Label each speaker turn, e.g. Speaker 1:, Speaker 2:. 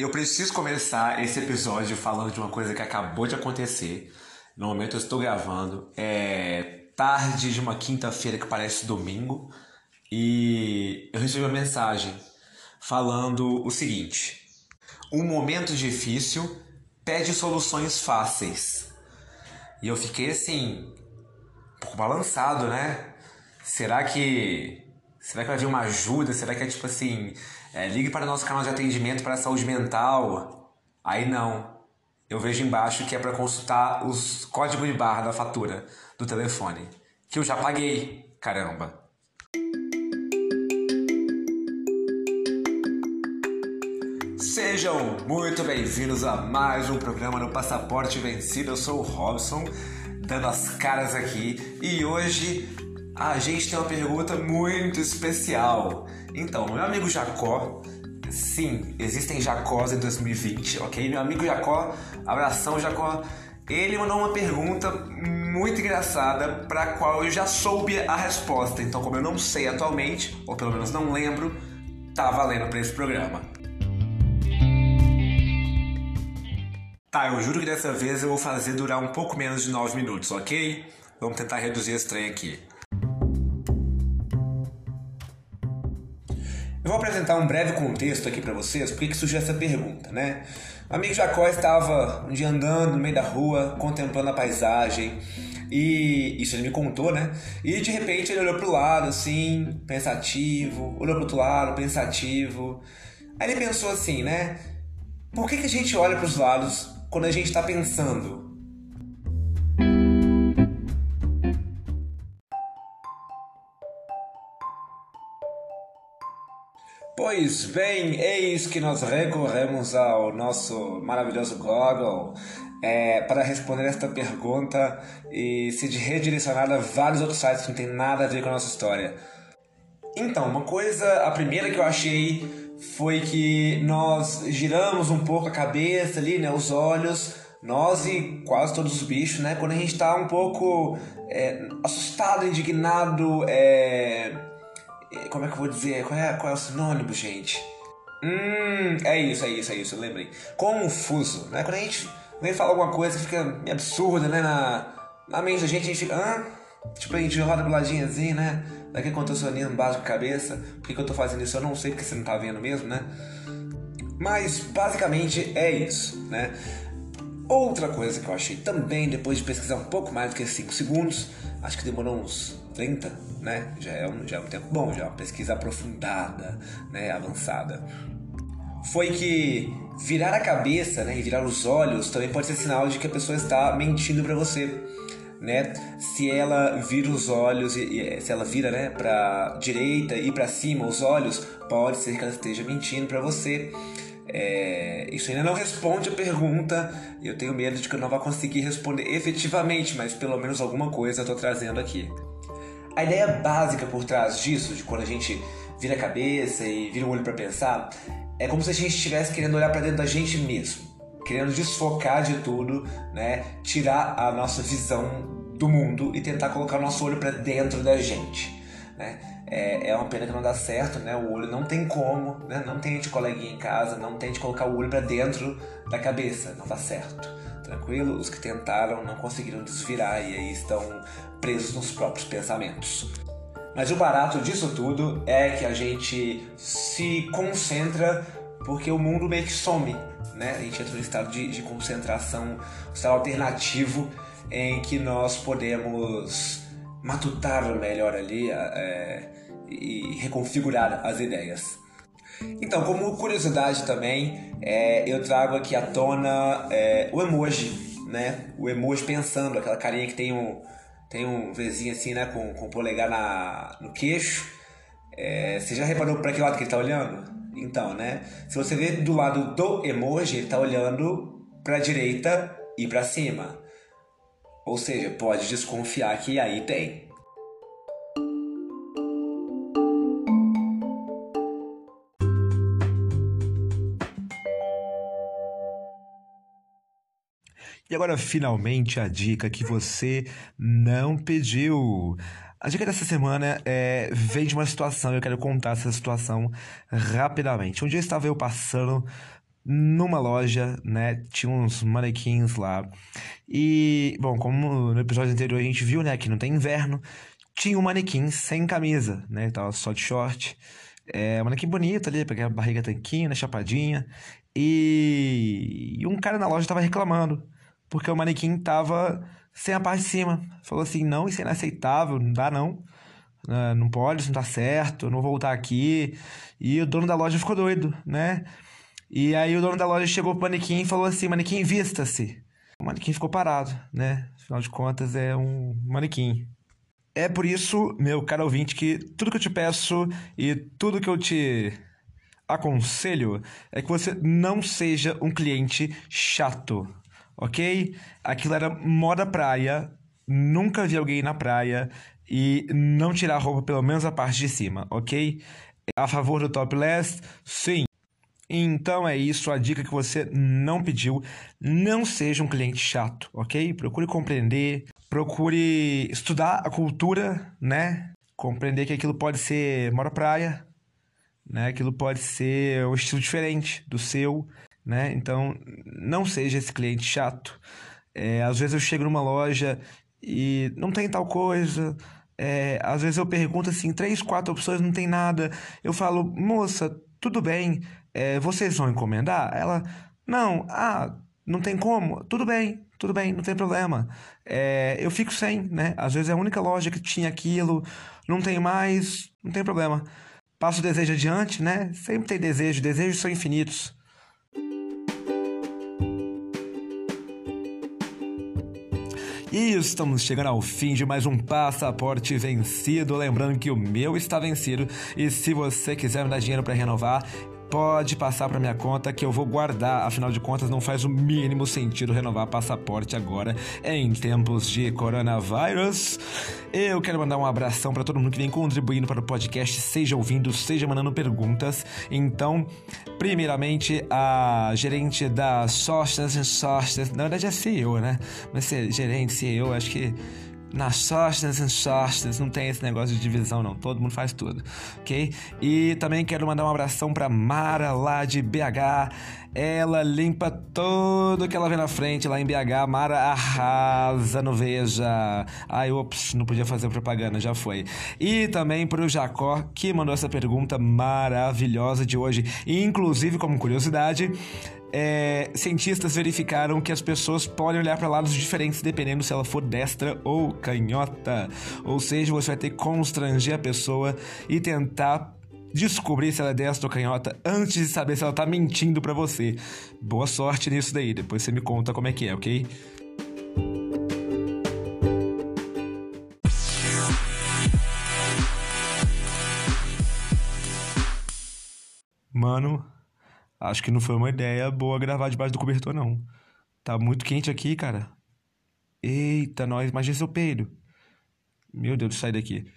Speaker 1: Eu preciso começar esse episódio falando de uma coisa que acabou de acontecer. No momento eu estou gravando. É tarde de uma quinta-feira que parece domingo. E eu recebi uma mensagem falando o seguinte: Um momento difícil pede soluções fáceis. E eu fiquei assim, um pouco balançado, né? Será que. Será que vai vir uma ajuda? Será que é tipo assim. É, ligue para o nosso canal de atendimento para saúde mental. Aí não. Eu vejo embaixo que é para consultar os códigos de barra da fatura do telefone. Que eu já paguei. Caramba. Sejam muito bem-vindos a mais um programa no Passaporte Vencido. Eu sou o Robson, dando as caras aqui e hoje a gente tem uma pergunta muito especial. Então, meu amigo Jacó, sim, existem Jacós em 2020, ok? Meu amigo Jacó, abração Jacó, ele mandou uma pergunta muito engraçada para a qual eu já soube a resposta. Então, como eu não sei atualmente, ou pelo menos não lembro, tá valendo para esse programa. Tá, eu juro que dessa vez eu vou fazer durar um pouco menos de 9 minutos, ok? Vamos tentar reduzir esse trem aqui. Vou apresentar um breve contexto aqui para vocês, porque que surgiu essa pergunta, né? O amigo Jacó estava um dia andando no meio da rua, contemplando a paisagem, e isso ele me contou, né? E de repente ele olhou pro lado, assim, pensativo, olhou pro outro lado, pensativo. Aí ele pensou assim, né? Por que, que a gente olha para os lados quando a gente está pensando? Pois bem, eis que nós recorremos ao nosso maravilhoso Google é, para responder esta pergunta e se redirecionar a vários outros sites que não tem nada a ver com a nossa história. Então, uma coisa, a primeira que eu achei foi que nós giramos um pouco a cabeça ali, né, os olhos, nós e quase todos os bichos, né, quando a gente está um pouco é, assustado, indignado, é, como é que eu vou dizer, qual é, qual é o sinônimo, gente? Hum, é isso, é isso, é isso, eu lembrei. Confuso, né, quando a gente vem falar alguma coisa que fica absurda, né, na, na mente da gente, a gente fica, hã? Tipo, a gente roda pro ladinho assim, né? Daqui quando eu tô sonhando básico cabeça. Por que, que eu tô fazendo isso? Eu não sei porque você não tá vendo mesmo, né? Mas basicamente é isso, né? Outra coisa que eu achei também, depois de pesquisar um pouco mais do que 5 segundos, acho que demorou uns 30, né? Já é um, já é um tempo bom, já é uma pesquisa aprofundada, né? avançada. Foi que virar a cabeça né? e virar os olhos também pode ser sinal de que a pessoa está mentindo para você né? Se ela vira os olhos, se ela vira, né, para direita e para cima os olhos, pode ser que ela esteja mentindo para você. É, isso ainda não responde a pergunta. Eu tenho medo de que eu não vá conseguir responder efetivamente, mas pelo menos alguma coisa eu estou trazendo aqui. A ideia básica por trás disso, de quando a gente vira a cabeça e vira o olho para pensar, é como se a gente estivesse querendo olhar para dentro da gente mesmo querendo desfocar de tudo, né? Tirar a nossa visão do mundo e tentar colocar nosso olho para dentro da gente, né? É, é uma pena que não dá certo, né? O olho não tem como, né? Não tente coleguinha em casa, não tente colocar o olho para dentro da cabeça, não dá certo. Tranquilo? Os que tentaram não conseguiram desvirar e aí estão presos nos próprios pensamentos. Mas o barato disso tudo é que a gente se concentra porque o mundo meio que some, né? A gente entra no estado de, de concentração, um estado alternativo em que nós podemos matutar melhor ali é, e reconfigurar as ideias. Então, como curiosidade também, é, eu trago aqui à tona é, o emoji, né? O emoji pensando, aquela carinha que tem um, tem um vizinho assim, né? Com, com o polegar na, no queixo. É, você já reparou para que lado que ele está olhando? Então, né? Se você ver do lado do emoji, ele está olhando para a direita e para cima. Ou seja, pode desconfiar que aí tem. E agora, finalmente, a dica que você não pediu. A dica dessa semana é, vem de uma situação, eu quero contar essa situação rapidamente. Um dia estava eu passando numa loja, né? Tinha uns manequins lá. E, bom, como no episódio anterior a gente viu, né, que não tem inverno, tinha um manequim sem camisa, né? Tava só de short. É, manequim bonito ali, peguei a barriga tanquinha, né, chapadinha. E... e um cara na loja tava reclamando, porque o manequim tava sem a parte de cima. Falou assim: não, isso é inaceitável, não dá não. Uh, não pode, isso não tá certo, não vou voltar aqui. E o dono da loja ficou doido, né? E aí o dono da loja chegou pro manequim e falou assim: manequim, vista-se. O manequim ficou parado, né? Afinal de contas, é um manequim. É por isso, meu caro ouvinte, que tudo que eu te peço e tudo que eu te aconselho é que você não seja um cliente chato, ok? Aquilo era moda praia, nunca vi alguém na praia e não tirar a roupa pelo menos a parte de cima, ok? A favor do topless? Sim. Então é isso, a dica que você não pediu. Não seja um cliente chato, ok? Procure compreender, procure estudar a cultura, né? Compreender que aquilo pode ser mora praia, né? Aquilo pode ser um estilo diferente do seu, né? Então não seja esse cliente chato. É, às vezes eu chego numa loja e não tem tal coisa. É, às vezes eu pergunto assim, três, quatro opções, não tem nada. Eu falo, moça, tudo bem, é, vocês vão encomendar? Ela, não, ah, não tem como? Tudo bem, tudo bem, não tem problema. É, eu fico sem, né? Às vezes é a única loja que tinha aquilo, não tem mais, não tem problema. Passo o desejo adiante, né? Sempre tem desejo, desejos são infinitos. E estamos chegando ao fim de mais um passaporte vencido. Lembrando que o meu está vencido. E se você quiser me dar dinheiro para renovar, pode passar para minha conta que eu vou guardar. Afinal de contas, não faz o mínimo sentido renovar passaporte agora em tempos de coronavírus. Eu quero mandar um abração para todo mundo que vem contribuindo para o podcast, seja ouvindo, seja mandando perguntas. Então, primeiramente, a gerente da Sostens Sostens, na verdade é CEO, né? Mas ser gerente, CEO, acho que nas sócias e sócias, não tem esse negócio de divisão não, todo mundo faz tudo, ok? E também quero mandar um abração pra Mara lá de BH, ela limpa tudo que ela vê na frente lá em BH, Mara arrasa no Veja. Ai, ops, não podia fazer propaganda, já foi. E também pro Jacó, que mandou essa pergunta maravilhosa de hoje, e inclusive como curiosidade, é, cientistas verificaram que as pessoas podem olhar para lados diferentes dependendo se ela for destra ou canhota. Ou seja, você vai ter que constranger a pessoa e tentar descobrir se ela é destra ou canhota antes de saber se ela tá mentindo para você. Boa sorte nisso daí, depois você me conta como é que é, ok? Mano, Acho que não foi uma ideia boa gravar debaixo do cobertor, não. Tá muito quente aqui, cara. Eita, nós, imagina seu peido. Meu Deus, sai daqui.